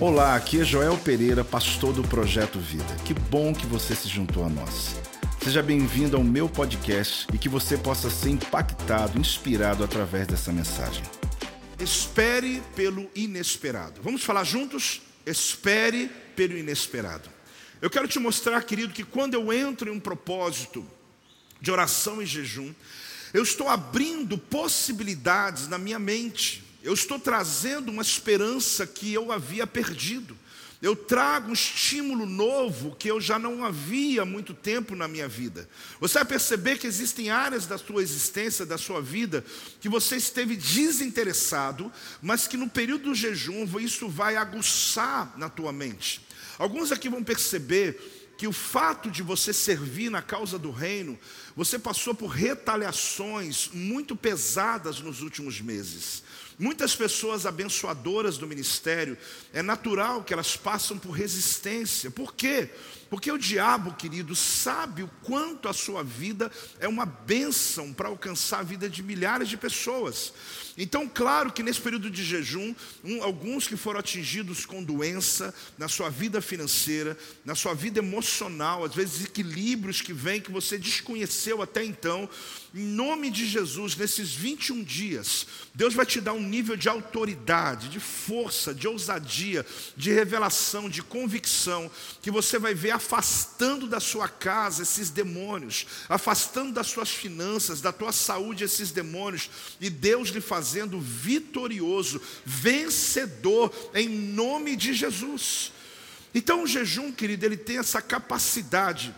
Olá, aqui é Joel Pereira, pastor do Projeto Vida. Que bom que você se juntou a nós. Seja bem-vindo ao meu podcast e que você possa ser impactado, inspirado através dessa mensagem. Espere pelo inesperado. Vamos falar juntos? Espere pelo inesperado. Eu quero te mostrar, querido, que quando eu entro em um propósito de oração e jejum, eu estou abrindo possibilidades na minha mente. Eu estou trazendo uma esperança que eu havia perdido. Eu trago um estímulo novo que eu já não havia há muito tempo na minha vida. Você vai perceber que existem áreas da sua existência, da sua vida, que você esteve desinteressado, mas que no período do jejum isso vai aguçar na tua mente. Alguns aqui vão perceber que o fato de você servir na causa do reino, você passou por retaliações muito pesadas nos últimos meses. Muitas pessoas abençoadoras do ministério, é natural que elas passam por resistência. Por quê? Porque o diabo, querido, sabe o quanto a sua vida é uma bênção para alcançar a vida de milhares de pessoas. Então, claro que nesse período de jejum, um, alguns que foram atingidos com doença na sua vida financeira, na sua vida emocional, às vezes equilíbrios que vêm que você desconheceu até então, em nome de Jesus, nesses 21 dias, Deus vai te dar um nível de autoridade, de força, de ousadia, de revelação, de convicção, que você vai ver afastando da sua casa esses demônios, afastando das suas finanças, da tua saúde esses demônios, e Deus lhe fazendo vitorioso, vencedor, em nome de Jesus. Então o jejum, querido, ele tem essa capacidade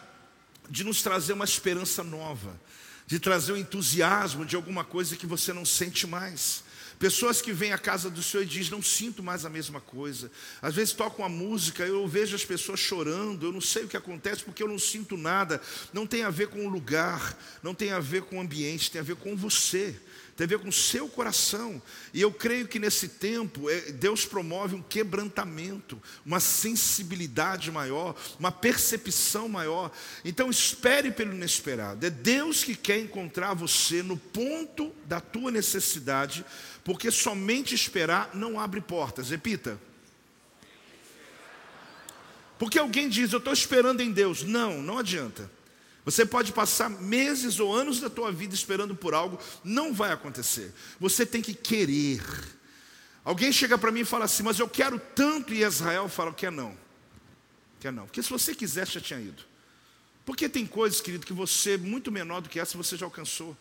de nos trazer uma esperança nova de trazer o entusiasmo de alguma coisa que você não sente mais. Pessoas que vêm à casa do Senhor e dizem, não sinto mais a mesma coisa. Às vezes tocam a música, eu vejo as pessoas chorando, eu não sei o que acontece porque eu não sinto nada. Não tem a ver com o lugar, não tem a ver com o ambiente, tem a ver com você tem a ver com o seu coração. E eu creio que nesse tempo é, Deus promove um quebrantamento, uma sensibilidade maior, uma percepção maior. Então espere pelo inesperado. É Deus que quer encontrar você no ponto da tua necessidade, porque somente esperar não abre portas. Repita. Porque alguém diz, eu estou esperando em Deus. Não, não adianta. Você pode passar meses ou anos da tua vida esperando por algo, não vai acontecer. Você tem que querer. Alguém chega para mim e fala assim, mas eu quero tanto e Israel fala, quer não. Quer não. Porque se você quisesse, já tinha ido. Porque tem coisas, querido, que você, muito menor do que essa, você já alcançou.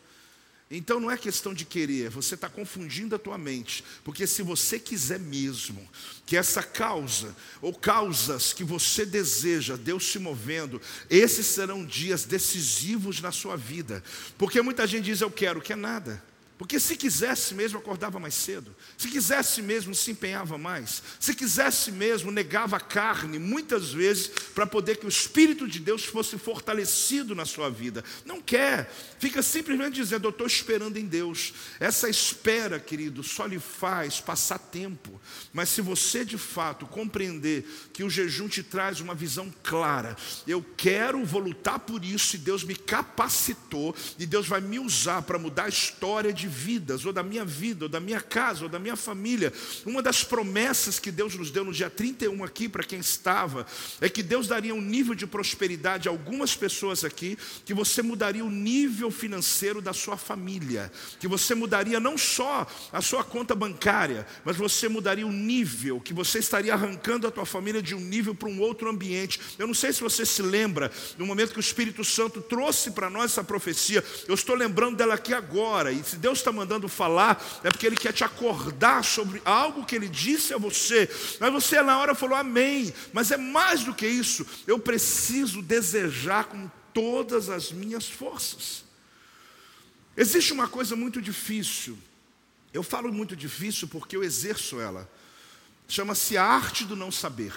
Então não é questão de querer, você está confundindo a tua mente, porque se você quiser mesmo que essa causa ou causas que você deseja, Deus se movendo, esses serão dias decisivos na sua vida, porque muita gente diz eu quero, quer nada. Porque se quisesse mesmo, acordava mais cedo. Se quisesse mesmo, se empenhava mais. Se quisesse mesmo, negava a carne, muitas vezes, para poder que o Espírito de Deus fosse fortalecido na sua vida. Não quer. Fica simplesmente dizendo, eu estou esperando em Deus. Essa espera, querido, só lhe faz passar tempo. Mas se você, de fato, compreender que o jejum te traz uma visão clara, eu quero, vou lutar por isso, e Deus me capacitou, e Deus vai me usar para mudar a história de vidas, ou da minha vida, ou da minha casa, ou da minha família. Uma das promessas que Deus nos deu no dia 31 aqui, para quem estava, é que Deus daria um nível de prosperidade a algumas pessoas aqui, que você mudaria o nível financeiro da sua família, que você mudaria não só a sua conta bancária, mas você mudaria o nível, que você estaria arrancando a tua família de um nível para um outro ambiente. Eu não sei se você se lembra do momento que o Espírito Santo trouxe para nós essa profecia, eu estou lembrando dela aqui agora, e se Deus Deus está mandando falar, é porque Ele quer te acordar sobre algo que Ele disse a você. Mas você na hora falou amém. Mas é mais do que isso. Eu preciso desejar com todas as minhas forças. Existe uma coisa muito difícil. Eu falo muito difícil porque eu exerço ela. Chama-se a arte do não saber.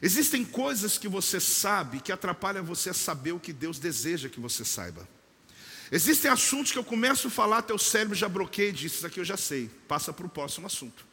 Existem coisas que você sabe que atrapalham você a saber o que Deus deseja que você saiba. Existem assuntos que eu começo a falar, teu cérebro já bloqueia e diz: Isso aqui eu já sei, passa para o próximo assunto.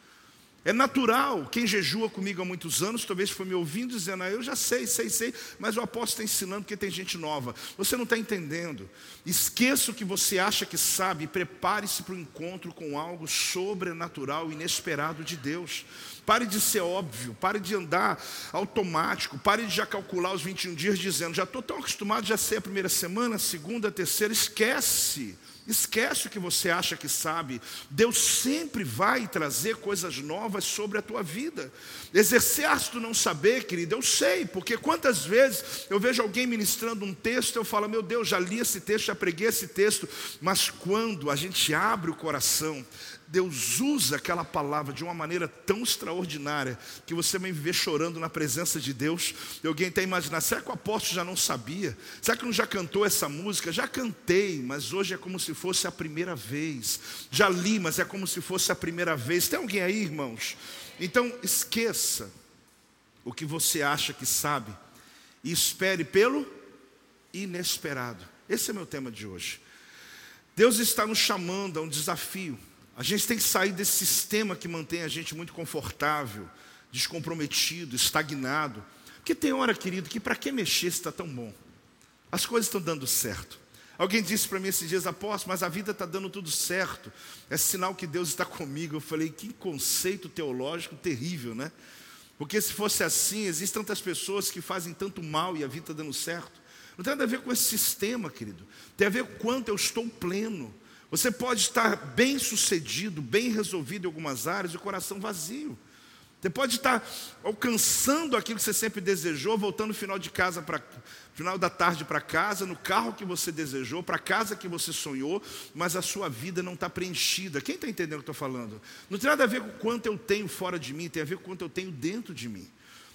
É natural, quem jejua comigo há muitos anos, talvez foi me ouvindo dizendo, ah, eu já sei, sei, sei, mas o apóstolo está ensinando porque tem gente nova. Você não está entendendo. Esqueça o que você acha que sabe e prepare-se para o encontro com algo sobrenatural, inesperado de Deus. Pare de ser óbvio, pare de andar automático, pare de já calcular os 21 dias dizendo, já estou tão acostumado, já sei a primeira semana, a segunda, a terceira, esquece. Esquece o que você acha que sabe. Deus sempre vai trazer coisas novas sobre a tua vida. Exercer tu não saber, querido, eu sei, porque quantas vezes eu vejo alguém ministrando um texto, eu falo, meu Deus, já li esse texto, já preguei esse texto, mas quando a gente abre o coração, Deus usa aquela palavra de uma maneira tão extraordinária que você vai viver chorando na presença de Deus. E alguém até imaginar, será que o apóstolo já não sabia? Será que não já cantou essa música? Já cantei, mas hoje é como se fosse a primeira vez. Já li, mas é como se fosse a primeira vez. Tem alguém aí, irmãos? Então esqueça o que você acha que sabe e espere pelo inesperado. Esse é meu tema de hoje. Deus está nos chamando a um desafio. A gente tem que sair desse sistema que mantém a gente muito confortável, descomprometido, estagnado. Porque tem hora, querido, que para que mexer se está tão bom? As coisas estão dando certo. Alguém disse para mim esses dias, apóstolo, mas a vida está dando tudo certo. É sinal que Deus está comigo. Eu falei, que conceito teológico terrível, né? Porque se fosse assim, existem tantas pessoas que fazem tanto mal e a vida está dando certo. Não tem nada a ver com esse sistema, querido. Tem a ver com quanto eu estou pleno. Você pode estar bem sucedido, bem resolvido em algumas áreas, e o coração vazio. Você pode estar alcançando aquilo que você sempre desejou, voltando no final de casa para final da tarde para casa, no carro que você desejou, para a casa que você sonhou, mas a sua vida não está preenchida. Quem está entendendo o que eu estou falando? Não tem nada a ver com quanto eu tenho fora de mim, tem a ver com quanto eu tenho dentro de mim.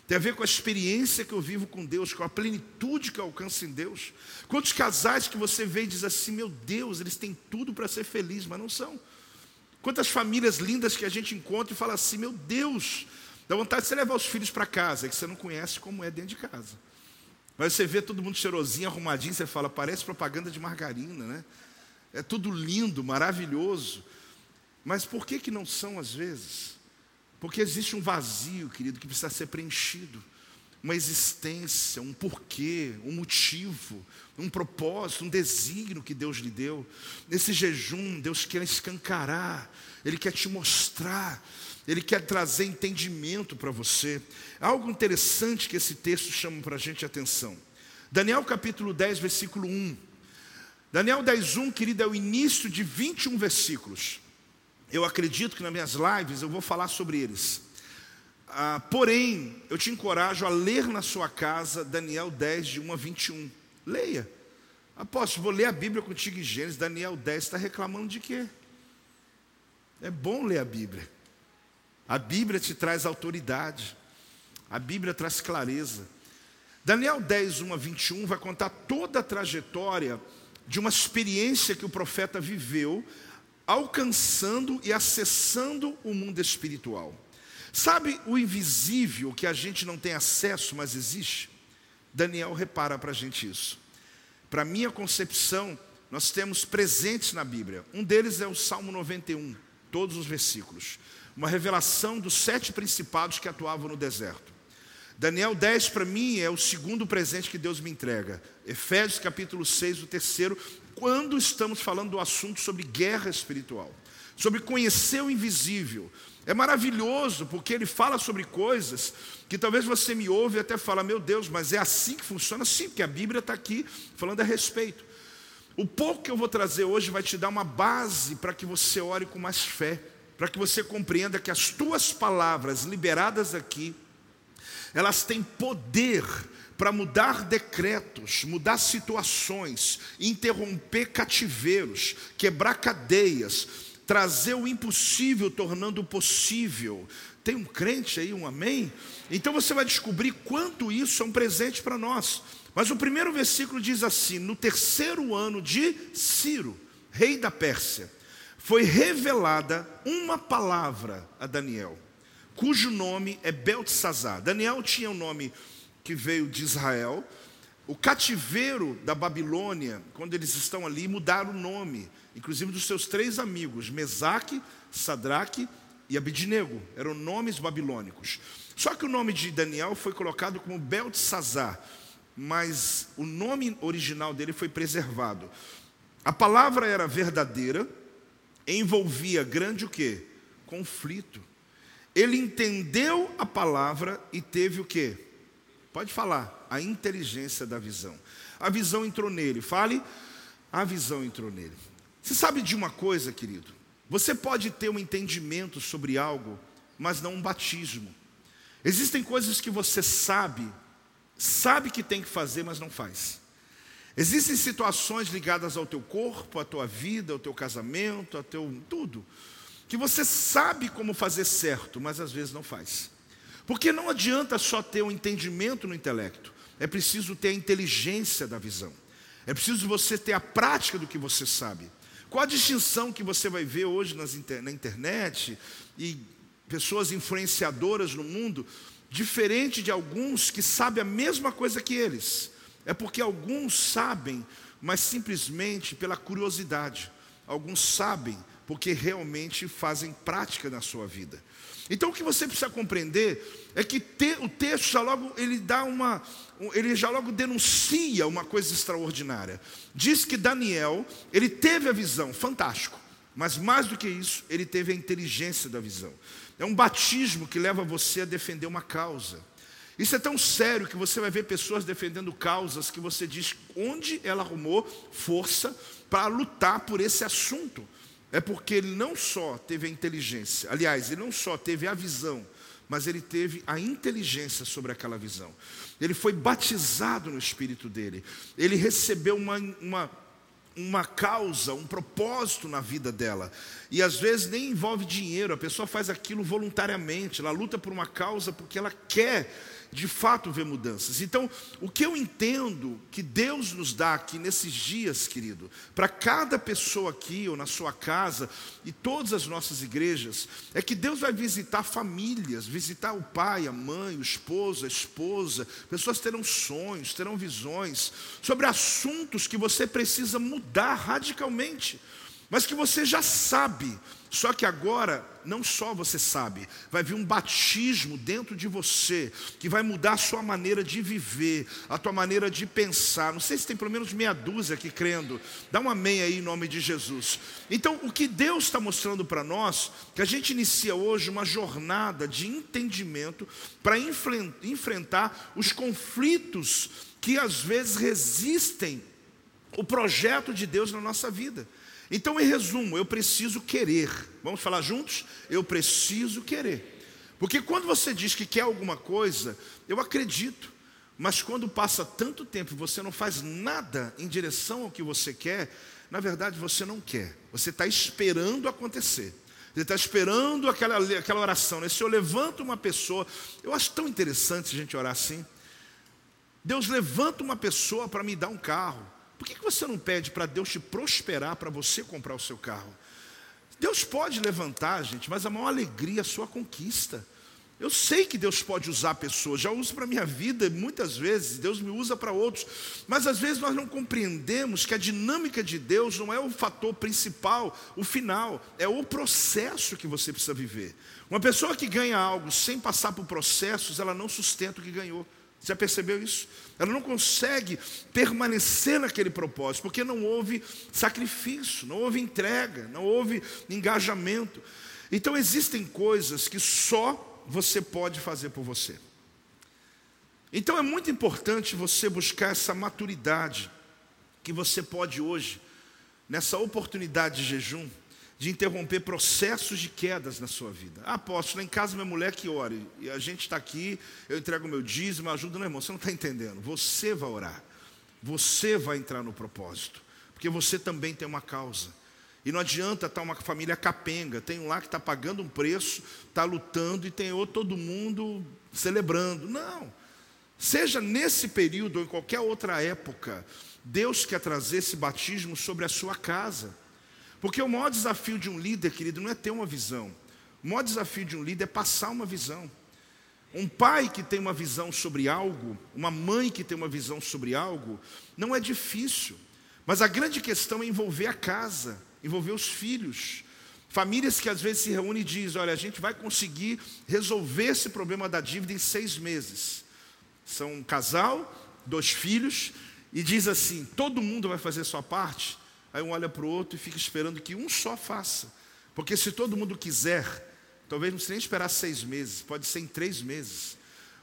Tem a ver com a experiência que eu vivo com Deus, com a plenitude que eu alcanço em Deus. Quantos casais que você vê e diz assim, meu Deus, eles têm tudo para ser felizes, mas não são. Quantas famílias lindas que a gente encontra e fala assim, meu Deus, dá vontade de você levar os filhos para casa, que você não conhece como é dentro de casa. Mas você vê todo mundo cheirosinho, arrumadinho, você fala, parece propaganda de margarina, né? É tudo lindo, maravilhoso. Mas por que que não são às vezes? Porque existe um vazio, querido, que precisa ser preenchido. Uma existência, um porquê, um motivo, um propósito, um desígnio que Deus lhe deu. Nesse jejum, Deus quer escancarar, Ele quer te mostrar, Ele quer trazer entendimento para você. Algo interessante que esse texto chama para a gente atenção. Daniel capítulo 10, versículo 1. Daniel 10, 1, querido, é o início de 21 versículos. Eu acredito que nas minhas lives eu vou falar sobre eles. Ah, porém, eu te encorajo a ler na sua casa Daniel 10, de 1 a 21. Leia. Apóstolo, vou ler a Bíblia contigo em Gênesis. Daniel 10 está reclamando de quê? É bom ler a Bíblia. A Bíblia te traz autoridade. A Bíblia traz clareza. Daniel 10, 1 a 21 vai contar toda a trajetória de uma experiência que o profeta viveu alcançando e acessando o mundo espiritual. Sabe o invisível que a gente não tem acesso, mas existe? Daniel repara para a gente isso. Para minha concepção, nós temos presentes na Bíblia. Um deles é o Salmo 91, todos os versículos. Uma revelação dos sete principados que atuavam no deserto. Daniel 10 para mim é o segundo presente que Deus me entrega. Efésios capítulo 6, o terceiro, quando estamos falando do assunto sobre guerra espiritual, sobre conhecer o invisível. É maravilhoso, porque ele fala sobre coisas que talvez você me ouve e até fala, meu Deus, mas é assim que funciona? Sim, porque a Bíblia está aqui falando a respeito. O pouco que eu vou trazer hoje vai te dar uma base para que você ore com mais fé, para que você compreenda que as tuas palavras liberadas aqui, elas têm poder para mudar decretos, mudar situações, interromper cativeiros, quebrar cadeias, trazer o impossível tornando o possível. Tem um crente aí, um amém? Então você vai descobrir quanto isso é um presente para nós. Mas o primeiro versículo diz assim: No terceiro ano de Ciro, rei da Pérsia, foi revelada uma palavra a Daniel, cujo nome é Beltesazar. Daniel tinha o um nome que veio de Israel. O cativeiro da Babilônia, quando eles estão ali, mudaram o nome, inclusive dos seus três amigos, Mesaque, Sadraque e Abidnego, eram nomes babilônicos. Só que o nome de Daniel foi colocado como Beltesazar, mas o nome original dele foi preservado. A palavra era verdadeira, envolvia grande o quê? Conflito. Ele entendeu a palavra e teve o quê? Pode falar, a inteligência da visão. A visão entrou nele. Fale, a visão entrou nele. Você sabe de uma coisa, querido? Você pode ter um entendimento sobre algo, mas não um batismo. Existem coisas que você sabe, sabe que tem que fazer, mas não faz. Existem situações ligadas ao teu corpo, à tua vida, ao teu casamento, ao teu tudo, que você sabe como fazer certo, mas às vezes não faz. Porque não adianta só ter o um entendimento no intelecto, é preciso ter a inteligência da visão. É preciso você ter a prática do que você sabe. Qual a distinção que você vai ver hoje na internet e pessoas influenciadoras no mundo, diferente de alguns que sabem a mesma coisa que eles. É porque alguns sabem, mas simplesmente pela curiosidade. Alguns sabem porque realmente fazem prática na sua vida. Então o que você precisa compreender é que te, o texto já logo ele dá uma, ele já logo denuncia uma coisa extraordinária. Diz que Daniel ele teve a visão, fantástico. Mas mais do que isso, ele teve a inteligência da visão. É um batismo que leva você a defender uma causa. Isso é tão sério que você vai ver pessoas defendendo causas que você diz onde ela arrumou força para lutar por esse assunto. É porque ele não só teve a inteligência, aliás, ele não só teve a visão, mas ele teve a inteligência sobre aquela visão. Ele foi batizado no espírito dele. Ele recebeu uma, uma uma causa, um propósito na vida dela. E às vezes nem envolve dinheiro, a pessoa faz aquilo voluntariamente, ela luta por uma causa porque ela quer de fato ver mudanças. Então, o que eu entendo que Deus nos dá aqui nesses dias, querido, para cada pessoa aqui ou na sua casa e todas as nossas igrejas, é que Deus vai visitar famílias, visitar o pai, a mãe, o esposo, a esposa. Pessoas terão sonhos, terão visões sobre assuntos que você precisa mudar radicalmente, mas que você já sabe só que agora, não só você sabe, vai vir um batismo dentro de você, que vai mudar a sua maneira de viver, a tua maneira de pensar. Não sei se tem pelo menos meia dúzia aqui crendo. Dá um amém aí em nome de Jesus. Então, o que Deus está mostrando para nós, que a gente inicia hoje uma jornada de entendimento para enfrentar os conflitos que às vezes resistem o projeto de Deus na nossa vida. Então, em resumo, eu preciso querer. Vamos falar juntos? Eu preciso querer. Porque quando você diz que quer alguma coisa, eu acredito. Mas quando passa tanto tempo e você não faz nada em direção ao que você quer, na verdade você não quer. Você está esperando acontecer. Você está esperando aquela, aquela oração. Né? Se eu levanto uma pessoa, eu acho tão interessante a gente orar assim. Deus levanta uma pessoa para me dar um carro. Por que você não pede para Deus te prosperar para você comprar o seu carro? Deus pode levantar, gente, mas a maior alegria é a sua conquista. Eu sei que Deus pode usar pessoas, já uso para a minha vida muitas vezes, Deus me usa para outros, mas às vezes nós não compreendemos que a dinâmica de Deus não é o fator principal, o final, é o processo que você precisa viver. Uma pessoa que ganha algo sem passar por processos, ela não sustenta o que ganhou. Já percebeu isso? Ela não consegue permanecer naquele propósito, porque não houve sacrifício, não houve entrega, não houve engajamento. Então existem coisas que só você pode fazer por você. Então é muito importante você buscar essa maturidade que você pode hoje, nessa oportunidade de jejum, de interromper processos de quedas na sua vida. Ah, apóstolo, em casa minha mulher que ore, e a gente está aqui, eu entrego meu dízimo, ajuda, não, irmão, você não está entendendo. Você vai orar, você vai entrar no propósito, porque você também tem uma causa. E não adianta estar tá uma família capenga, tem um lá que está pagando um preço, está lutando, e tem outro, todo mundo celebrando. Não. Seja nesse período ou em qualquer outra época, Deus quer trazer esse batismo sobre a sua casa. Porque o maior desafio de um líder, querido, não é ter uma visão. O maior desafio de um líder é passar uma visão. Um pai que tem uma visão sobre algo, uma mãe que tem uma visão sobre algo, não é difícil. Mas a grande questão é envolver a casa, envolver os filhos, Famílias que às vezes se reúnem e dizem: olha, a gente vai conseguir resolver esse problema da dívida em seis meses. São um casal, dois filhos, e diz assim: todo mundo vai fazer sua parte. Aí um olha para o outro e fica esperando que um só faça. Porque se todo mundo quiser, talvez não precise nem esperar seis meses, pode ser em três meses.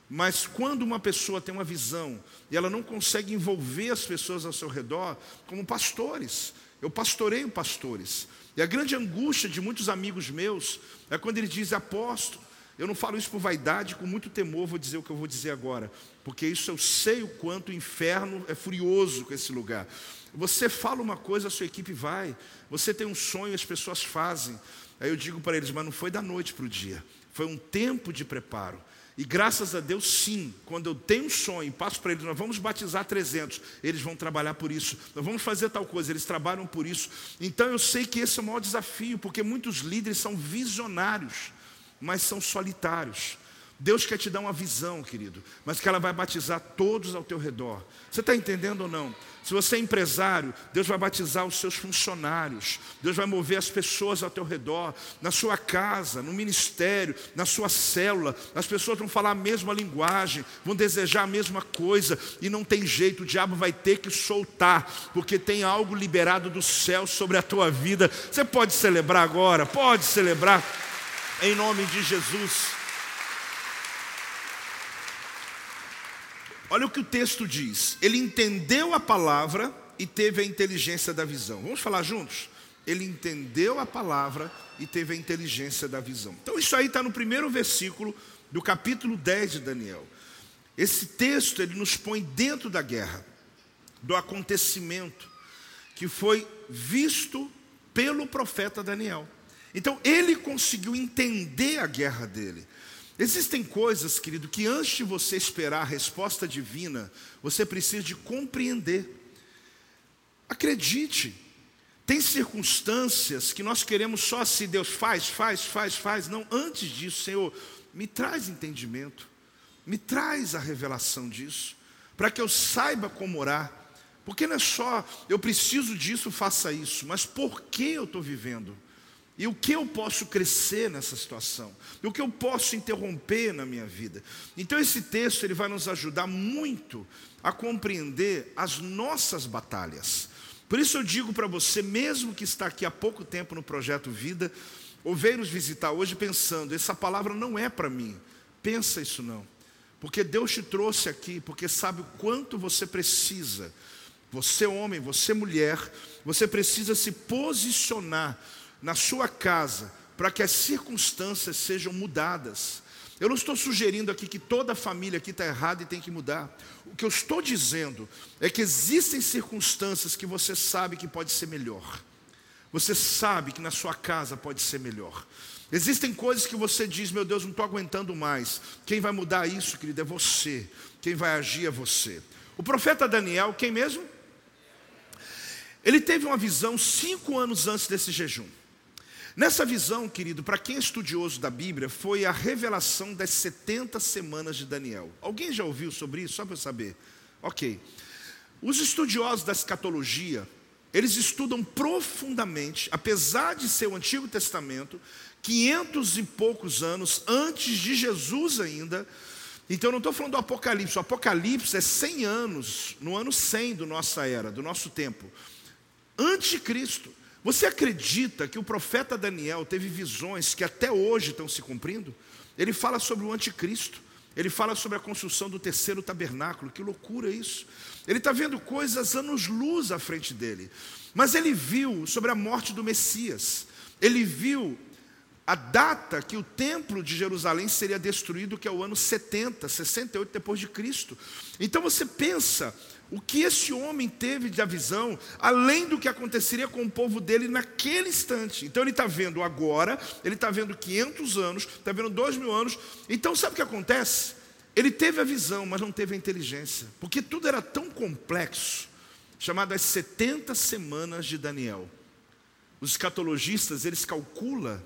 Mas quando uma pessoa tem uma visão e ela não consegue envolver as pessoas ao seu redor, como pastores, eu pastoreio pastores. E a grande angústia de muitos amigos meus é quando eles dizem, apóstolo, eu não falo isso por vaidade, com muito temor vou dizer o que eu vou dizer agora, porque isso eu sei o quanto o inferno é furioso com esse lugar. Você fala uma coisa, a sua equipe vai. Você tem um sonho, as pessoas fazem. Aí eu digo para eles, mas não foi da noite para o dia, foi um tempo de preparo. E graças a Deus, sim, quando eu tenho um sonho passo para eles, nós vamos batizar 300, eles vão trabalhar por isso, nós vamos fazer tal coisa, eles trabalham por isso. Então eu sei que esse é o maior desafio, porque muitos líderes são visionários, mas são solitários. Deus quer te dar uma visão, querido, mas que ela vai batizar todos ao teu redor. Você está entendendo ou não? Se você é empresário, Deus vai batizar os seus funcionários, Deus vai mover as pessoas ao teu redor, na sua casa, no ministério, na sua célula, as pessoas vão falar a mesma linguagem, vão desejar a mesma coisa, e não tem jeito, o diabo vai ter que soltar, porque tem algo liberado do céu sobre a tua vida. Você pode celebrar agora, pode celebrar, em nome de Jesus. Olha o que o texto diz. Ele entendeu a palavra e teve a inteligência da visão. Vamos falar juntos? Ele entendeu a palavra e teve a inteligência da visão. Então, isso aí está no primeiro versículo do capítulo 10 de Daniel. Esse texto ele nos põe dentro da guerra, do acontecimento que foi visto pelo profeta Daniel. Então, ele conseguiu entender a guerra dele. Existem coisas, querido, que antes de você esperar a resposta divina, você precisa de compreender. Acredite, tem circunstâncias que nós queremos só se Deus faz, faz, faz, faz. Não, antes disso, Senhor, me traz entendimento, me traz a revelação disso, para que eu saiba como orar. Porque não é só eu preciso disso, faça isso, mas por que eu estou vivendo? E o que eu posso crescer nessa situação? E o que eu posso interromper na minha vida? Então esse texto ele vai nos ajudar muito a compreender as nossas batalhas. Por isso eu digo para você, mesmo que está aqui há pouco tempo no projeto Vida, ou veio nos visitar hoje pensando, essa palavra não é para mim. Pensa isso não. Porque Deus te trouxe aqui, porque sabe o quanto você precisa. Você homem, você mulher, você precisa se posicionar na sua casa para que as circunstâncias sejam mudadas. Eu não estou sugerindo aqui que toda a família aqui está errada e tem que mudar. O que eu estou dizendo é que existem circunstâncias que você sabe que pode ser melhor. Você sabe que na sua casa pode ser melhor. Existem coisas que você diz, meu Deus, não estou aguentando mais. Quem vai mudar isso, querido, é você. Quem vai agir é você. O profeta Daniel, quem mesmo? Ele teve uma visão cinco anos antes desse jejum. Nessa visão, querido, para quem é estudioso da Bíblia, foi a revelação das 70 semanas de Daniel. Alguém já ouviu sobre isso? Só para eu saber. Ok. Os estudiosos da escatologia, eles estudam profundamente, apesar de ser o Antigo Testamento, 500 e poucos anos antes de Jesus ainda. Então eu não estou falando do Apocalipse, o Apocalipse é 100 anos, no ano 100 da nossa era, do nosso tempo. Antes de Cristo. Você acredita que o profeta Daniel teve visões que até hoje estão se cumprindo? Ele fala sobre o anticristo, ele fala sobre a construção do terceiro tabernáculo, que loucura isso. Ele está vendo coisas anos-luz à frente dele, mas ele viu sobre a morte do Messias, ele viu a data que o templo de Jerusalém seria destruído, que é o ano 70, 68 depois de Cristo. Então você pensa o que esse homem teve de visão, além do que aconteceria com o povo dele naquele instante. Então ele está vendo agora, ele está vendo 500 anos, está vendo 2 mil anos. Então sabe o que acontece? Ele teve a visão, mas não teve a inteligência, porque tudo era tão complexo, chamado as 70 semanas de Daniel. Os escatologistas, eles calculam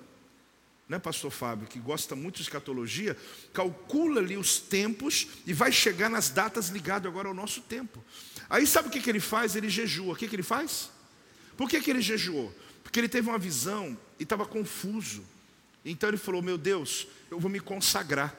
né, pastor Fábio, que gosta muito de escatologia, calcula ali os tempos e vai chegar nas datas ligadas agora ao nosso tempo. Aí sabe o que, que ele faz? Ele jejua. O que, que ele faz? Por que, que ele jejuou? Porque ele teve uma visão e estava confuso. Então ele falou: Meu Deus, eu vou me consagrar,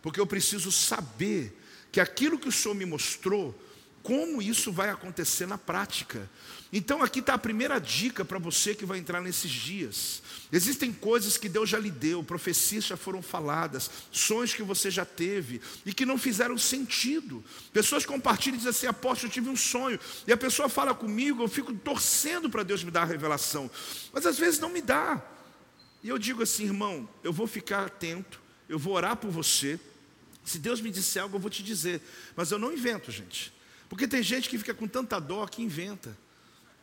porque eu preciso saber que aquilo que o Senhor me mostrou, como isso vai acontecer na prática. Então aqui está a primeira dica para você que vai entrar nesses dias. Existem coisas que Deus já lhe deu, profecias já foram faladas, sonhos que você já teve e que não fizeram sentido. Pessoas compartilham e dizem assim: apóstolo, eu tive um sonho. E a pessoa fala comigo, eu fico torcendo para Deus me dar a revelação. Mas às vezes não me dá. E eu digo assim, irmão, eu vou ficar atento, eu vou orar por você. Se Deus me disser algo, eu vou te dizer. Mas eu não invento, gente. Porque tem gente que fica com tanta dó que inventa.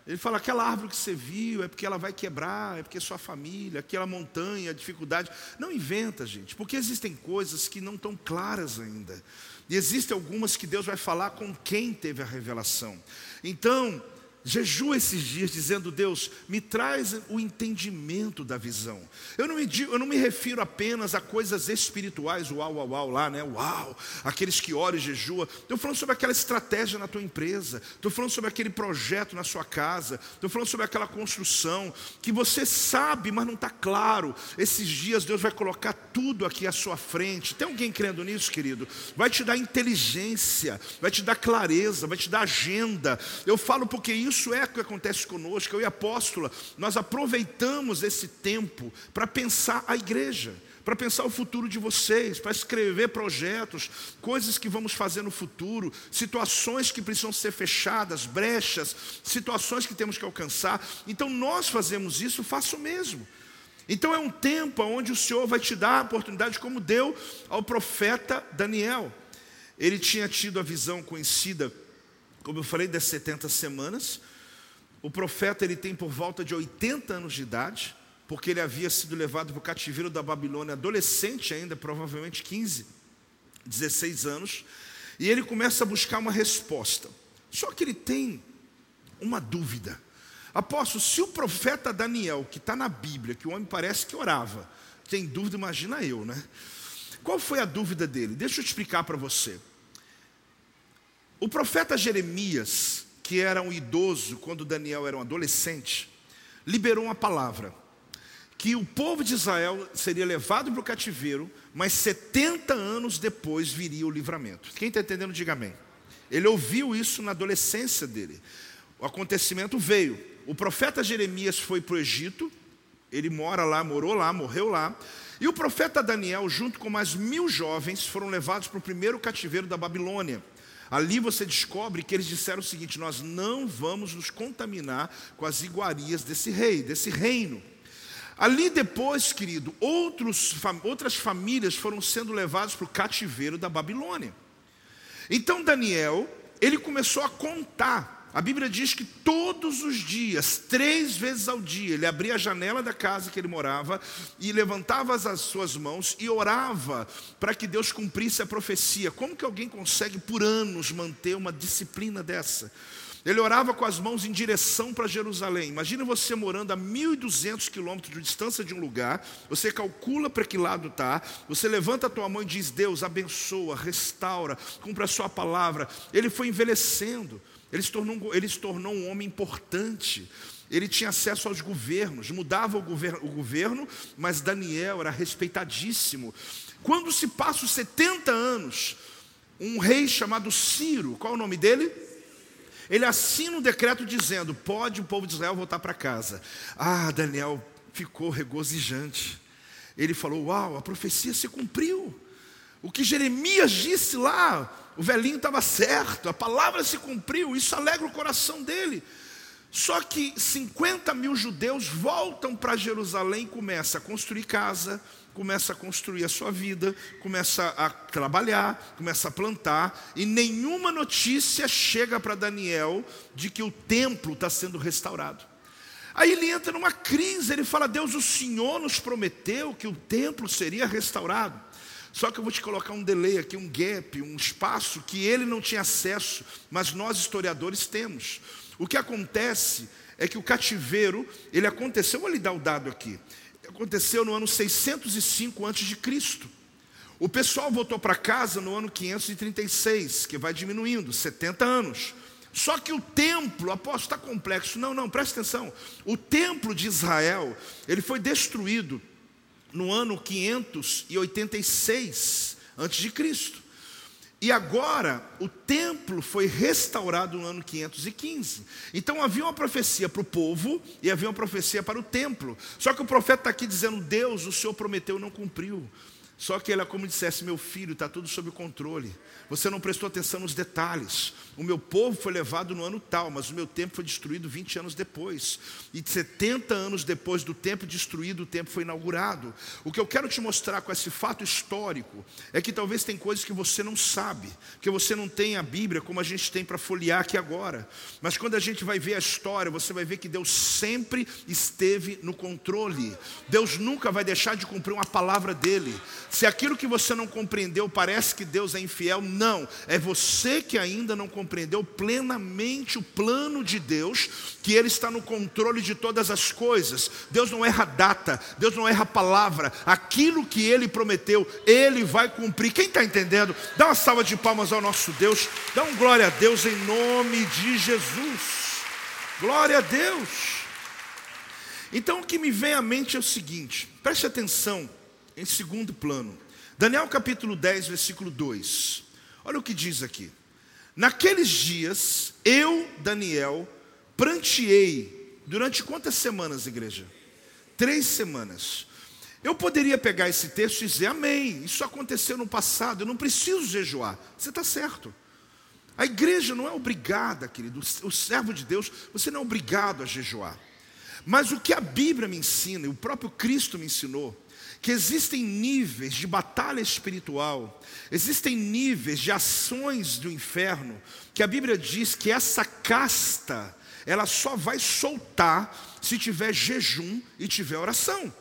Ele fala: aquela árvore que você viu é porque ela vai quebrar, é porque é sua família, aquela montanha, dificuldade. Não inventa, gente, porque existem coisas que não estão claras ainda. E existem algumas que Deus vai falar com quem teve a revelação. Então, Jejua esses dias dizendo, Deus, me traz o entendimento da visão. Eu não, me digo, eu não me refiro apenas a coisas espirituais, uau, uau, uau, lá, né? Uau, aqueles que oram e jejua. Estou falando sobre aquela estratégia na tua empresa. Estou falando sobre aquele projeto na sua casa. Estou falando sobre aquela construção que você sabe, mas não está claro. Esses dias Deus vai colocar tudo aqui à sua frente. Tem alguém crendo nisso, querido? Vai te dar inteligência, vai te dar clareza, vai te dar agenda. Eu falo porque isso isso é o que acontece conosco. Eu e a apóstola, nós aproveitamos esse tempo para pensar a igreja, para pensar o futuro de vocês, para escrever projetos, coisas que vamos fazer no futuro, situações que precisam ser fechadas, brechas, situações que temos que alcançar. Então nós fazemos isso, faça o mesmo. Então é um tempo onde o Senhor vai te dar a oportunidade, como deu ao profeta Daniel. Ele tinha tido a visão conhecida, como eu falei, das 70 semanas, o profeta ele tem por volta de 80 anos de idade, porque ele havia sido levado para o cativeiro da Babilônia, adolescente ainda, provavelmente 15, 16 anos, e ele começa a buscar uma resposta. Só que ele tem uma dúvida. Apóstolo, se o profeta Daniel, que está na Bíblia, que o homem parece que orava, tem dúvida, imagina eu, né? Qual foi a dúvida dele? Deixa eu explicar para você. O profeta Jeremias, que era um idoso quando Daniel era um adolescente, liberou uma palavra que o povo de Israel seria levado para o cativeiro, mas 70 anos depois viria o livramento. Quem está entendendo, diga amém. Ele ouviu isso na adolescência dele. O acontecimento veio. O profeta Jeremias foi para o Egito, ele mora lá, morou lá, morreu lá. E o profeta Daniel, junto com mais mil jovens, foram levados para o primeiro cativeiro da Babilônia. Ali você descobre que eles disseram o seguinte: nós não vamos nos contaminar com as iguarias desse rei, desse reino. Ali depois, querido, outros, outras famílias foram sendo levadas para o cativeiro da Babilônia. Então Daniel, ele começou a contar a Bíblia diz que todos os dias, três vezes ao dia, ele abria a janela da casa que ele morava e levantava as suas mãos e orava para que Deus cumprisse a profecia. Como que alguém consegue por anos manter uma disciplina dessa? Ele orava com as mãos em direção para Jerusalém. Imagina você morando a 1.200 quilômetros de distância de um lugar, você calcula para que lado está, você levanta a tua mão e diz: Deus, abençoa, restaura, cumpra a sua palavra. Ele foi envelhecendo. Ele se tornou, ele se tornou um homem importante. Ele tinha acesso aos governos, mudava o governo, o governo, mas Daniel era respeitadíssimo. Quando se passa os 70 anos, um rei chamado Ciro, qual é o nome dele? Ele assina um decreto dizendo: pode o povo de Israel voltar para casa. Ah, Daniel ficou regozijante. Ele falou: Uau, a profecia se cumpriu. O que Jeremias disse lá, o velhinho estava certo, a palavra se cumpriu, isso alegra o coração dele. Só que 50 mil judeus voltam para Jerusalém e começam a construir casa, começa a construir a sua vida, começa a trabalhar, começa a plantar, e nenhuma notícia chega para Daniel de que o templo está sendo restaurado. Aí ele entra numa crise, ele fala: Deus, o Senhor nos prometeu que o templo seria restaurado. Só que eu vou te colocar um delay aqui, um gap, um espaço que ele não tinha acesso, mas nós historiadores temos. O que acontece é que o cativeiro, ele aconteceu, vou lhe dar o dado aqui. Aconteceu no ano 605 a.C. O pessoal voltou para casa no ano 536, que vai diminuindo, 70 anos. Só que o templo, apóstolo, está complexo. Não, não, presta atenção. O templo de Israel, ele foi destruído no ano 586 antes de Cristo. E agora o templo foi restaurado no ano 515. Então havia uma profecia para o povo e havia uma profecia para o templo. Só que o profeta está aqui dizendo: Deus, o Senhor prometeu não cumpriu. Só que ele é como dissesse: Meu filho, está tudo sob controle. Você não prestou atenção nos detalhes. O meu povo foi levado no ano tal, mas o meu templo foi destruído 20 anos depois. E 70 anos depois do templo destruído, o templo foi inaugurado. O que eu quero te mostrar com esse fato histórico é que talvez tem coisas que você não sabe, que você não tem a Bíblia como a gente tem para folhear aqui agora. Mas quando a gente vai ver a história, você vai ver que Deus sempre esteve no controle. Deus nunca vai deixar de cumprir uma palavra dele. Se aquilo que você não compreendeu parece que Deus é infiel, não, é você que ainda não compreendeu plenamente o plano de Deus, que Ele está no controle de todas as coisas. Deus não erra data, Deus não erra palavra, aquilo que Ele prometeu, Ele vai cumprir. Quem está entendendo? Dá uma salva de palmas ao nosso Deus, dá um glória a Deus em nome de Jesus. Glória a Deus. Então o que me vem à mente é o seguinte, preste atenção em segundo plano. Daniel capítulo 10, versículo 2. Olha o que diz aqui. Naqueles dias, eu, Daniel, pranteei. Durante quantas semanas, igreja? Três semanas. Eu poderia pegar esse texto e dizer, amém, isso aconteceu no passado, eu não preciso jejuar. Você está certo. A igreja não é obrigada, querido, o servo de Deus, você não é obrigado a jejuar. Mas o que a Bíblia me ensina, e o próprio Cristo me ensinou, que existem níveis de batalha espiritual, existem níveis de ações do inferno, que a Bíblia diz que essa casta, ela só vai soltar se tiver jejum e tiver oração.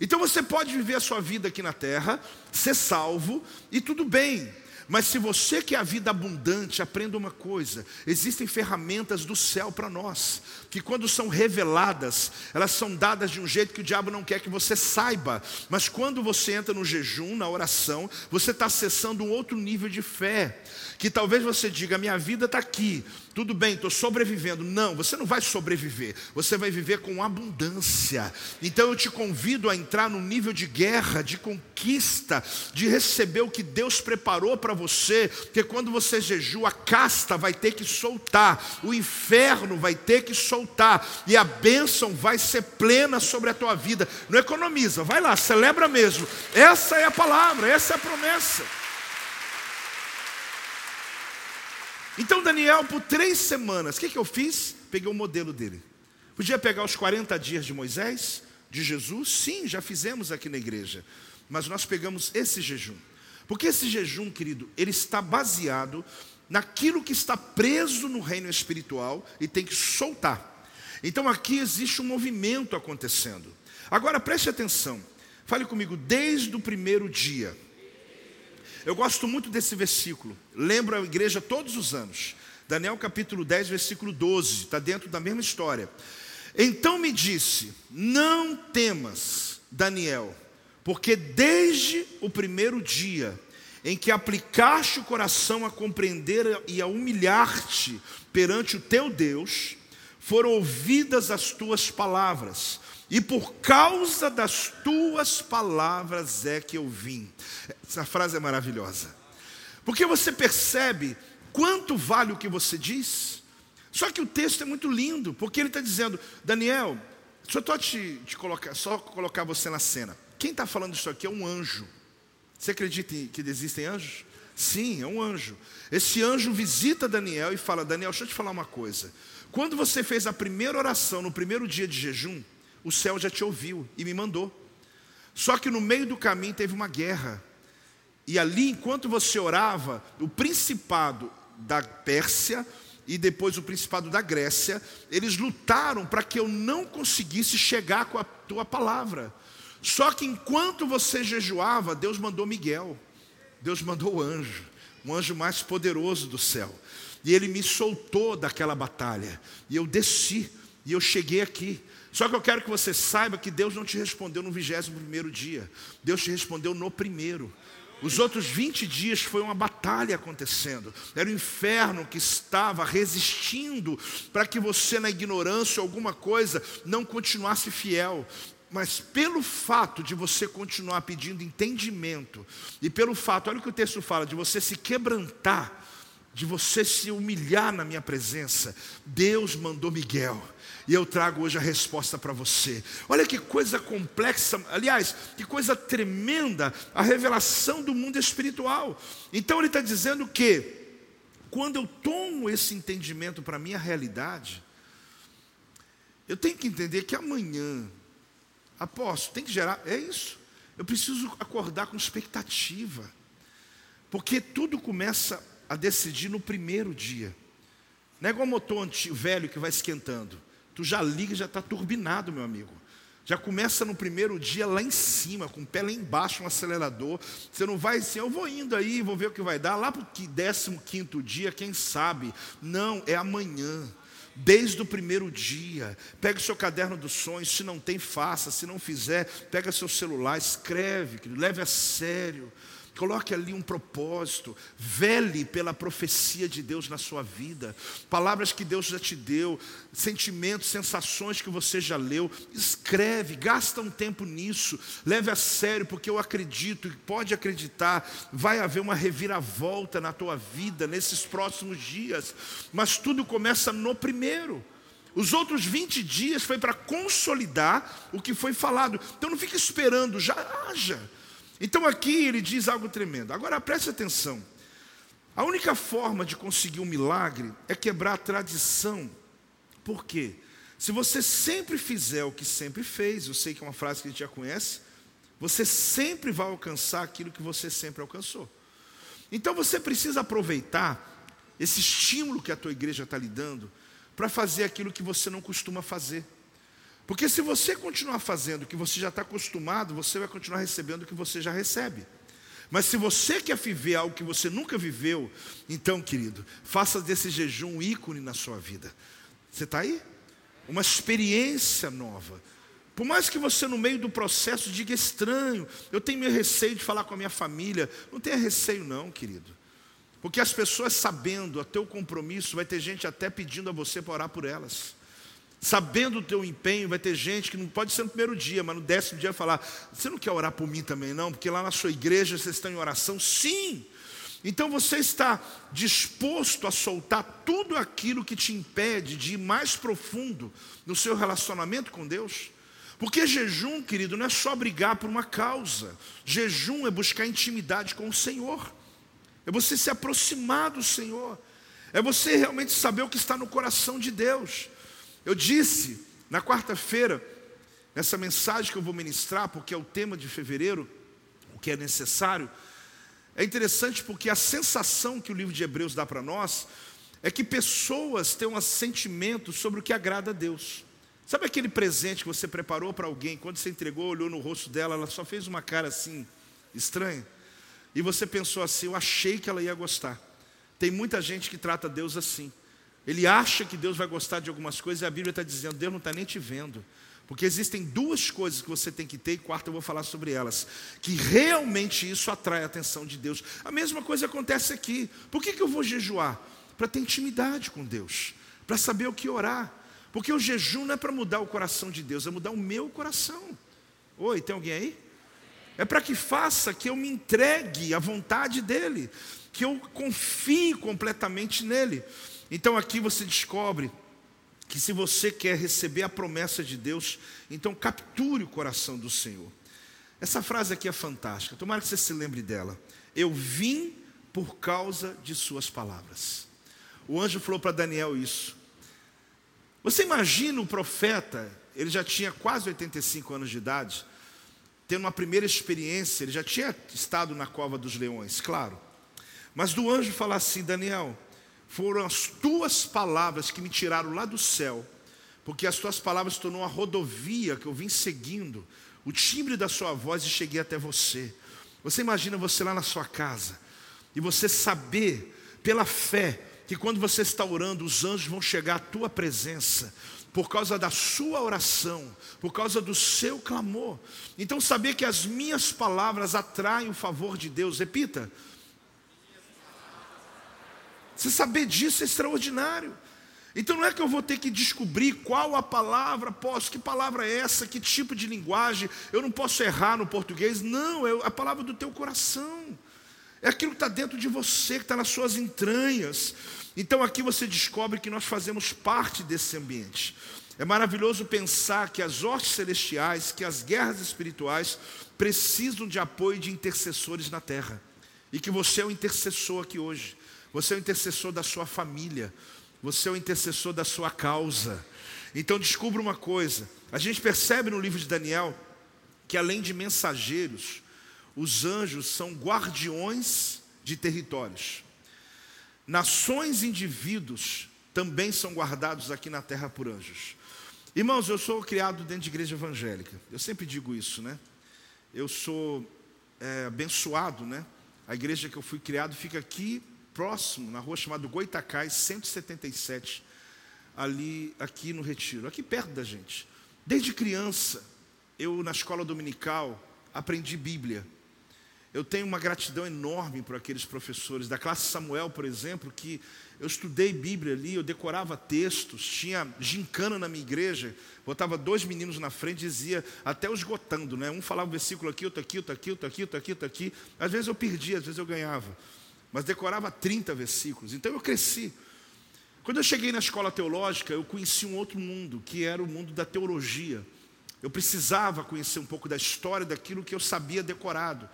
Então você pode viver a sua vida aqui na terra, ser salvo e tudo bem. Mas se você quer a vida abundante, aprenda uma coisa: existem ferramentas do céu para nós, que quando são reveladas, elas são dadas de um jeito que o diabo não quer que você saiba. Mas quando você entra no jejum, na oração, você está acessando um outro nível de fé. Que talvez você diga: minha vida está aqui, tudo bem, estou sobrevivendo. Não, você não vai sobreviver, você vai viver com abundância. Então eu te convido a entrar num nível de guerra, de conquista, de receber o que Deus preparou para você, porque quando você jejua, a casta vai ter que soltar, o inferno vai ter que soltar, e a bênção vai ser plena sobre a tua vida. Não economiza, vai lá, celebra mesmo. Essa é a palavra, essa é a promessa. Então, Daniel, por três semanas, o que, que eu fiz? Peguei o modelo dele. Podia pegar os 40 dias de Moisés, de Jesus? Sim, já fizemos aqui na igreja. Mas nós pegamos esse jejum. Porque esse jejum, querido, ele está baseado naquilo que está preso no reino espiritual e tem que soltar. Então aqui existe um movimento acontecendo. Agora preste atenção, fale comigo, desde o primeiro dia. Eu gosto muito desse versículo, lembro a igreja todos os anos. Daniel capítulo 10, versículo 12, está dentro da mesma história. Então me disse: Não temas, Daniel, porque desde o primeiro dia em que aplicaste o coração a compreender e a humilhar-te perante o teu Deus, foram ouvidas as tuas palavras, e por causa das tuas palavras é que eu vim. Essa frase é maravilhosa, porque você percebe quanto vale o que você diz. Só que o texto é muito lindo, porque ele está dizendo, Daniel, deixa eu te, te colocar, só colocar você na cena. Quem está falando isso aqui é um anjo. Você acredita que existem anjos? Sim, é um anjo. Esse anjo visita Daniel e fala: Daniel, deixa eu te falar uma coisa. Quando você fez a primeira oração no primeiro dia de jejum, o céu já te ouviu e me mandou. Só que no meio do caminho teve uma guerra. E ali, enquanto você orava, o principado da Pérsia e depois o principado da Grécia, eles lutaram para que eu não conseguisse chegar com a tua palavra. Só que enquanto você jejuava, Deus mandou Miguel, Deus mandou o anjo, um anjo mais poderoso do céu. E ele me soltou daquela batalha. E eu desci, e eu cheguei aqui. Só que eu quero que você saiba que Deus não te respondeu no vigésimo primeiro dia. Deus te respondeu no primeiro. Os outros 20 dias foi uma batalha acontecendo. Era o inferno que estava resistindo para que você, na ignorância ou alguma coisa, não continuasse fiel. Mas pelo fato de você continuar pedindo entendimento, e pelo fato, olha o que o texto fala, de você se quebrantar, de você se humilhar na minha presença, Deus mandou Miguel. E eu trago hoje a resposta para você. Olha que coisa complexa, aliás, que coisa tremenda a revelação do mundo espiritual. Então ele está dizendo que, quando eu tomo esse entendimento para a minha realidade, eu tenho que entender que amanhã, apóstolo, tem que gerar, é isso. Eu preciso acordar com expectativa, porque tudo começa a decidir no primeiro dia. Não é igual motor antigo, velho que vai esquentando. Tu já liga, já está turbinado, meu amigo. Já começa no primeiro dia lá em cima, com o pé lá embaixo, um acelerador. Você não vai assim, eu vou indo aí, vou ver o que vai dar. Lá para o décimo quinto dia, quem sabe? Não, é amanhã desde o primeiro dia. Pega o seu caderno dos sonhos, se não tem, faça, se não fizer, pega seu celular, escreve, leve a sério. Coloque ali um propósito, vele pela profecia de Deus na sua vida, palavras que Deus já te deu, sentimentos, sensações que você já leu. Escreve, gasta um tempo nisso, leve a sério, porque eu acredito e pode acreditar, vai haver uma reviravolta na tua vida nesses próximos dias, mas tudo começa no primeiro. Os outros 20 dias foi para consolidar o que foi falado. Então não fique esperando, já haja. Então aqui ele diz algo tremendo. Agora preste atenção. A única forma de conseguir um milagre é quebrar a tradição. Por quê? Se você sempre fizer o que sempre fez, eu sei que é uma frase que a gente já conhece, você sempre vai alcançar aquilo que você sempre alcançou. Então você precisa aproveitar esse estímulo que a tua igreja está lhe dando para fazer aquilo que você não costuma fazer. Porque se você continuar fazendo o que você já está acostumado, você vai continuar recebendo o que você já recebe. Mas se você quer viver algo que você nunca viveu, então, querido, faça desse jejum um ícone na sua vida. Você está aí? Uma experiência nova. Por mais que você, no meio do processo, diga estranho, eu tenho meu receio de falar com a minha família. Não tenha receio, não, querido. Porque as pessoas sabendo o teu compromisso, vai ter gente até pedindo a você para orar por elas. Sabendo o teu empenho, vai ter gente que não pode ser no primeiro dia, mas no décimo dia falar: Você não quer orar por mim também, não? Porque lá na sua igreja vocês estão em oração? Sim! Então você está disposto a soltar tudo aquilo que te impede de ir mais profundo no seu relacionamento com Deus? Porque jejum, querido, não é só brigar por uma causa. Jejum é buscar intimidade com o Senhor. É você se aproximar do Senhor. É você realmente saber o que está no coração de Deus. Eu disse na quarta-feira, nessa mensagem que eu vou ministrar, porque é o tema de fevereiro, o que é necessário, é interessante porque a sensação que o livro de Hebreus dá para nós é que pessoas têm um sentimento sobre o que agrada a Deus. Sabe aquele presente que você preparou para alguém, quando você entregou, olhou no rosto dela, ela só fez uma cara assim, estranha, e você pensou assim: eu achei que ela ia gostar. Tem muita gente que trata Deus assim. Ele acha que Deus vai gostar de algumas coisas e a Bíblia está dizendo: Deus não está nem te vendo. Porque existem duas coisas que você tem que ter, e quarta eu vou falar sobre elas, que realmente isso atrai a atenção de Deus. A mesma coisa acontece aqui. Por que, que eu vou jejuar? Para ter intimidade com Deus, para saber o que orar. Porque o jejum não é para mudar o coração de Deus, é mudar o meu coração. Oi, tem alguém aí? É para que faça que eu me entregue à vontade dEle, que eu confie completamente nele. Então aqui você descobre que se você quer receber a promessa de Deus, então capture o coração do Senhor. Essa frase aqui é fantástica, tomara que você se lembre dela. Eu vim por causa de Suas palavras. O anjo falou para Daniel isso. Você imagina o profeta, ele já tinha quase 85 anos de idade, tendo uma primeira experiência, ele já tinha estado na cova dos leões, claro. Mas do anjo falar assim: Daniel, foram as tuas palavras que me tiraram lá do céu, porque as tuas palavras tornou a rodovia que eu vim seguindo, o timbre da sua voz e cheguei até você. Você imagina você lá na sua casa e você saber pela fé que quando você está orando, os anjos vão chegar à tua presença por causa da sua oração, por causa do seu clamor. Então, saber que as minhas palavras atraem o favor de Deus, repita. Você saber disso é extraordinário. Então não é que eu vou ter que descobrir qual a palavra posso, que palavra é essa, que tipo de linguagem, eu não posso errar no português. Não, é a palavra do teu coração. É aquilo que está dentro de você, que está nas suas entranhas. Então aqui você descobre que nós fazemos parte desse ambiente. É maravilhoso pensar que as hostes celestiais, que as guerras espirituais precisam de apoio de intercessores na terra. E que você é o intercessor aqui hoje. Você é o intercessor da sua família. Você é o intercessor da sua causa. Então descubra uma coisa: a gente percebe no livro de Daniel que além de mensageiros, os anjos são guardiões de territórios. Nações indivíduos também são guardados aqui na terra por anjos. Irmãos, eu sou criado dentro de igreja evangélica. Eu sempre digo isso, né? Eu sou é, abençoado, né? A igreja que eu fui criado fica aqui próximo, na rua chamada Goitacás, 177, ali, aqui no Retiro, aqui perto da gente. Desde criança, eu na escola dominical aprendi Bíblia. Eu tenho uma gratidão enorme por aqueles professores da classe Samuel, por exemplo, que eu estudei Bíblia ali, eu decorava textos, tinha gincana na minha igreja, botava dois meninos na frente e dizia, até esgotando, né? Um falava um versículo aqui, outro aqui, outro aqui, outro aqui, outro aqui, outro aqui. Às vezes eu perdia, às vezes eu ganhava mas decorava 30 versículos. Então eu cresci. Quando eu cheguei na escola teológica, eu conheci um outro mundo, que era o mundo da teologia. Eu precisava conhecer um pouco da história daquilo que eu sabia decorado.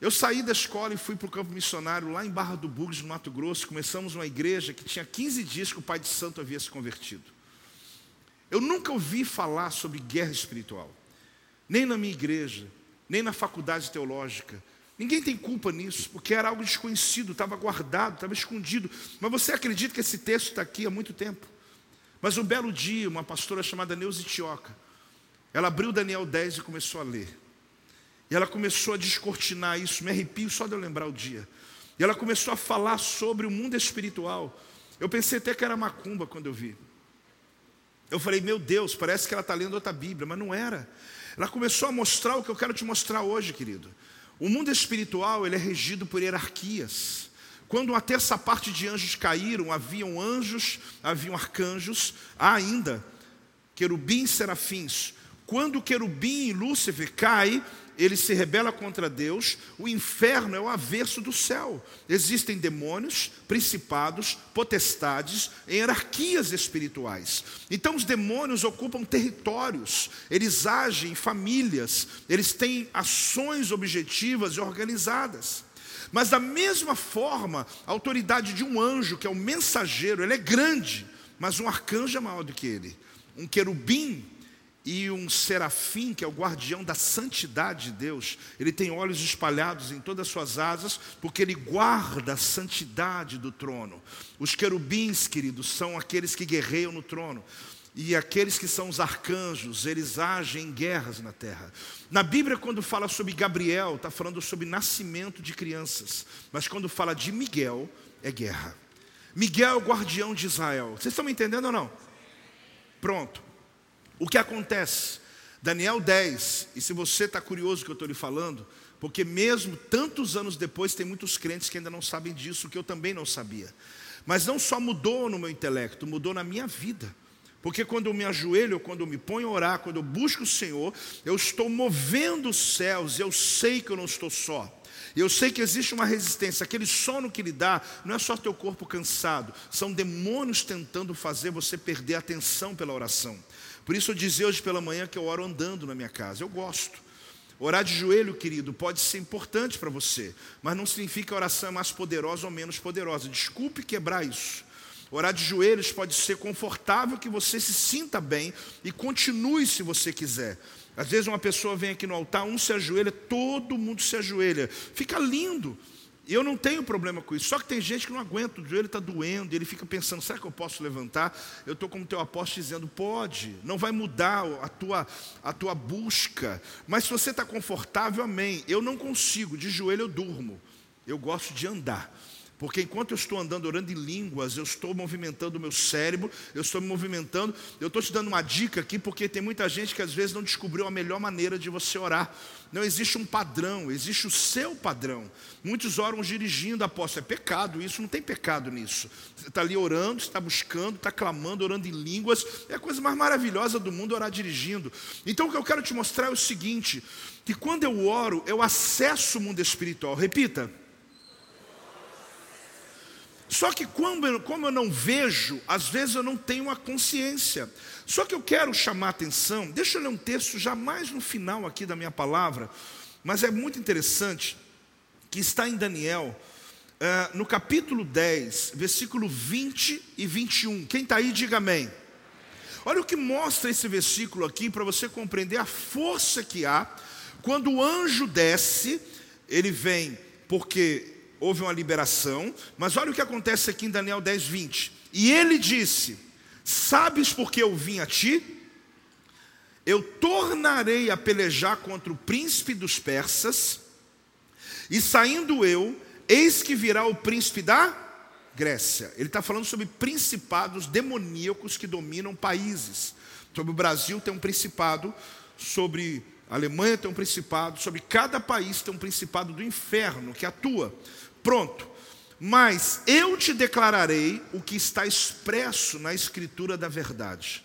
Eu saí da escola e fui para o campo missionário lá em Barra do Bugres, no Mato Grosso. Começamos uma igreja que tinha 15 dias que o pai de santo havia se convertido. Eu nunca ouvi falar sobre guerra espiritual, nem na minha igreja, nem na faculdade teológica, Ninguém tem culpa nisso, porque era algo desconhecido, estava guardado, estava escondido. Mas você acredita que esse texto está aqui há muito tempo? Mas um belo dia, uma pastora chamada Neuza Tioca, ela abriu Daniel 10 e começou a ler. E ela começou a descortinar isso, me arrepio só de eu lembrar o dia. E ela começou a falar sobre o mundo espiritual. Eu pensei até que era macumba quando eu vi. Eu falei, meu Deus, parece que ela está lendo outra Bíblia, mas não era. Ela começou a mostrar o que eu quero te mostrar hoje, querido. O mundo espiritual ele é regido por hierarquias. Quando uma terça parte de anjos caíram, haviam anjos, haviam arcanjos, há ainda querubins, serafins. Quando o querubim e Lúcifer cai, ele se rebela contra Deus, o inferno é o avesso do céu. Existem demônios, principados, potestades, hierarquias espirituais. Então os demônios ocupam territórios, eles agem em famílias, eles têm ações objetivas e organizadas. Mas da mesma forma, a autoridade de um anjo, que é o mensageiro, ele é grande, mas um arcanjo é maior do que ele. Um querubim e um serafim, que é o guardião da santidade de Deus, ele tem olhos espalhados em todas as suas asas, porque ele guarda a santidade do trono. Os querubins, queridos, são aqueles que guerreiam no trono. E aqueles que são os arcanjos, eles agem em guerras na terra. Na Bíblia, quando fala sobre Gabriel, está falando sobre nascimento de crianças. Mas quando fala de Miguel, é guerra. Miguel é o guardião de Israel. Vocês estão me entendendo ou não? Pronto. O que acontece? Daniel 10, e se você está curioso que eu estou lhe falando, porque mesmo tantos anos depois, tem muitos crentes que ainda não sabem disso, que eu também não sabia. Mas não só mudou no meu intelecto, mudou na minha vida. Porque quando eu me ajoelho, quando eu me ponho a orar, quando eu busco o Senhor, eu estou movendo os céus, e eu sei que eu não estou só. Eu sei que existe uma resistência, aquele sono que lhe dá, não é só teu corpo cansado, são demônios tentando fazer você perder a atenção pela oração. Por isso eu dizia hoje pela manhã que eu oro andando na minha casa. Eu gosto. Orar de joelho, querido, pode ser importante para você, mas não significa que a oração é mais poderosa ou menos poderosa. Desculpe quebrar isso. Orar de joelhos pode ser confortável, que você se sinta bem e continue se você quiser. Às vezes uma pessoa vem aqui no altar, um se ajoelha, todo mundo se ajoelha. Fica lindo. Eu não tenho problema com isso. Só que tem gente que não aguenta, o joelho está doendo, ele fica pensando: será que eu posso levantar? Eu estou como teu apóstolo dizendo: pode, não vai mudar a tua, a tua busca. Mas se você está confortável, amém. Eu não consigo, de joelho eu durmo. Eu gosto de andar. Porque enquanto eu estou andando orando em línguas, eu estou movimentando o meu cérebro, eu estou me movimentando. Eu estou te dando uma dica aqui, porque tem muita gente que às vezes não descobriu a melhor maneira de você orar. Não existe um padrão, existe o seu padrão. Muitos oram dirigindo, apóstolo. É pecado isso, não tem pecado nisso. Você está ali orando, está buscando, está clamando, orando em línguas. É a coisa mais maravilhosa do mundo orar dirigindo. Então o que eu quero te mostrar é o seguinte: que quando eu oro, eu acesso o mundo espiritual. Repita. Só que como eu, como eu não vejo, às vezes eu não tenho a consciência. Só que eu quero chamar a atenção, deixa eu ler um texto já mais no final aqui da minha palavra, mas é muito interessante, que está em Daniel, uh, no capítulo 10, versículo 20 e 21. Quem está aí, diga amém. Olha o que mostra esse versículo aqui para você compreender a força que há quando o anjo desce, ele vem porque houve uma liberação, mas olha o que acontece aqui em Daniel 10, 20. E ele disse: Sabes por que eu vim a ti? Eu tornarei a pelejar contra o príncipe dos persas, e saindo eu, eis que virá o príncipe da Grécia. Ele está falando sobre principados demoníacos que dominam países. Sobre o Brasil tem um principado, sobre a Alemanha tem um principado, sobre cada país tem um principado do inferno que atua. Pronto. Mas eu te declararei o que está expresso na escritura da verdade.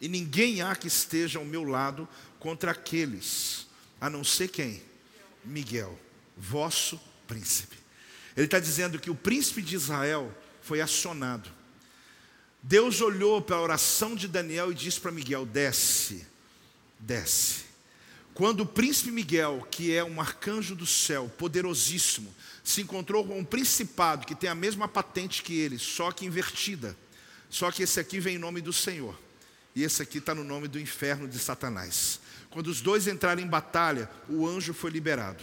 E ninguém há que esteja ao meu lado contra aqueles, a não ser quem? Miguel, vosso príncipe. Ele está dizendo que o príncipe de Israel foi acionado. Deus olhou para a oração de Daniel e disse para Miguel: desce, desce. Quando o príncipe Miguel, que é um arcanjo do céu, poderosíssimo, se encontrou com um principado que tem a mesma patente que ele, só que invertida. Só que esse aqui vem em nome do Senhor. E esse aqui está no nome do inferno de Satanás. Quando os dois entraram em batalha, o anjo foi liberado.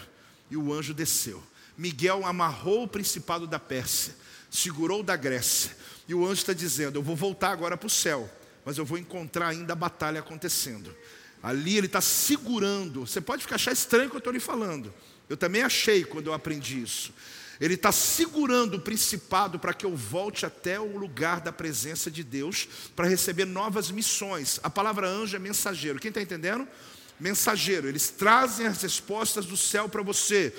E o anjo desceu. Miguel amarrou o principado da Pérsia, segurou da Grécia. E o anjo está dizendo: Eu vou voltar agora para o céu, mas eu vou encontrar ainda a batalha acontecendo. Ali ele está segurando. Você pode ficar achar estranho o que eu estou lhe falando. Eu também achei quando eu aprendi isso. Ele está segurando o principado para que eu volte até o lugar da presença de Deus para receber novas missões. A palavra anjo é mensageiro. Quem está entendendo? Mensageiro. Eles trazem as respostas do céu para você.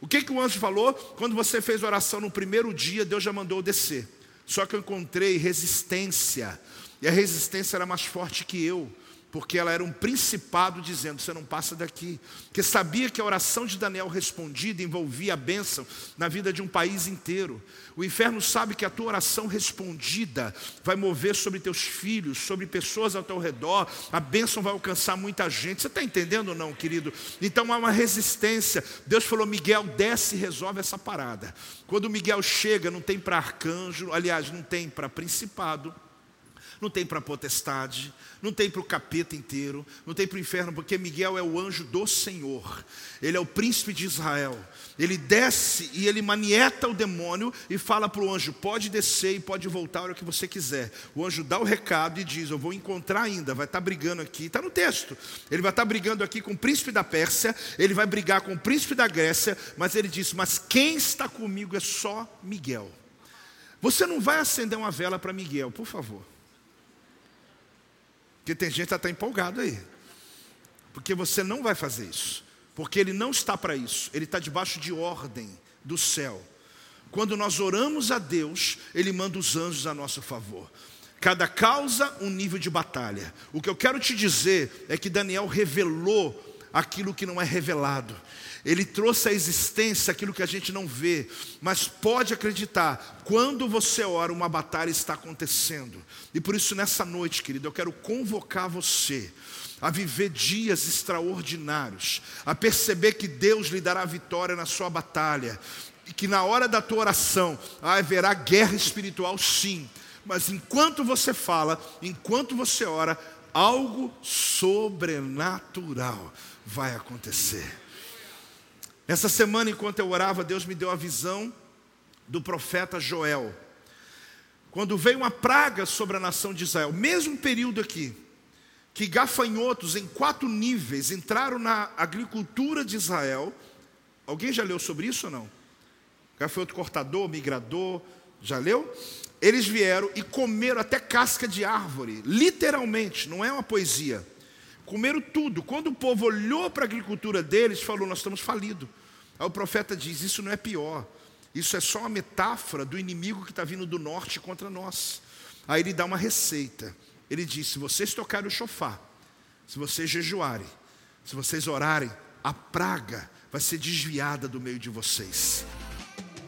O que, que o anjo falou? Quando você fez oração no primeiro dia, Deus já mandou descer. Só que eu encontrei resistência. E a resistência era mais forte que eu porque ela era um principado dizendo: você não passa daqui. Porque sabia que a oração de Daniel respondida envolvia a bênção na vida de um país inteiro. O inferno sabe que a tua oração respondida vai mover sobre teus filhos, sobre pessoas ao teu redor, a bênção vai alcançar muita gente. Você está entendendo ou não, querido? Então há uma resistência. Deus falou: Miguel, desce e resolve essa parada. Quando Miguel chega, não tem para arcanjo, aliás, não tem para principado não tem para a potestade, não tem para o capeta inteiro, não tem para o inferno, porque Miguel é o anjo do Senhor, ele é o príncipe de Israel. Ele desce e ele manieta o demônio e fala para o anjo: pode descer e pode voltar a hora que você quiser. O anjo dá o recado e diz: Eu vou encontrar ainda, vai estar tá brigando aqui, está no texto. Ele vai estar tá brigando aqui com o príncipe da Pérsia, ele vai brigar com o príncipe da Grécia, mas ele diz: Mas quem está comigo é só Miguel. Você não vai acender uma vela para Miguel, por favor. Porque tem gente que está empolgado aí. Porque você não vai fazer isso. Porque ele não está para isso. Ele está debaixo de ordem do céu. Quando nós oramos a Deus, Ele manda os anjos a nosso favor. Cada causa, um nível de batalha. O que eu quero te dizer é que Daniel revelou aquilo que não é revelado. Ele trouxe à existência aquilo que a gente não vê, mas pode acreditar, quando você ora, uma batalha está acontecendo. E por isso, nessa noite, querido, eu quero convocar você a viver dias extraordinários, a perceber que Deus lhe dará vitória na sua batalha, e que na hora da tua oração haverá guerra espiritual, sim, mas enquanto você fala, enquanto você ora, algo sobrenatural vai acontecer. Essa semana, enquanto eu orava, Deus me deu a visão do profeta Joel. Quando veio uma praga sobre a nação de Israel, mesmo período aqui, que gafanhotos em quatro níveis entraram na agricultura de Israel. Alguém já leu sobre isso ou não? gafanhoto cortador, migrador, já leu? Eles vieram e comeram até casca de árvore, literalmente, não é uma poesia. Comeram tudo. Quando o povo olhou para a agricultura deles, falou: Nós estamos falidos. Aí o profeta diz: Isso não é pior. Isso é só uma metáfora do inimigo que está vindo do norte contra nós. Aí ele dá uma receita. Ele diz: Se vocês tocarem o chofar, se vocês jejuarem, se vocês orarem, a praga vai ser desviada do meio de vocês.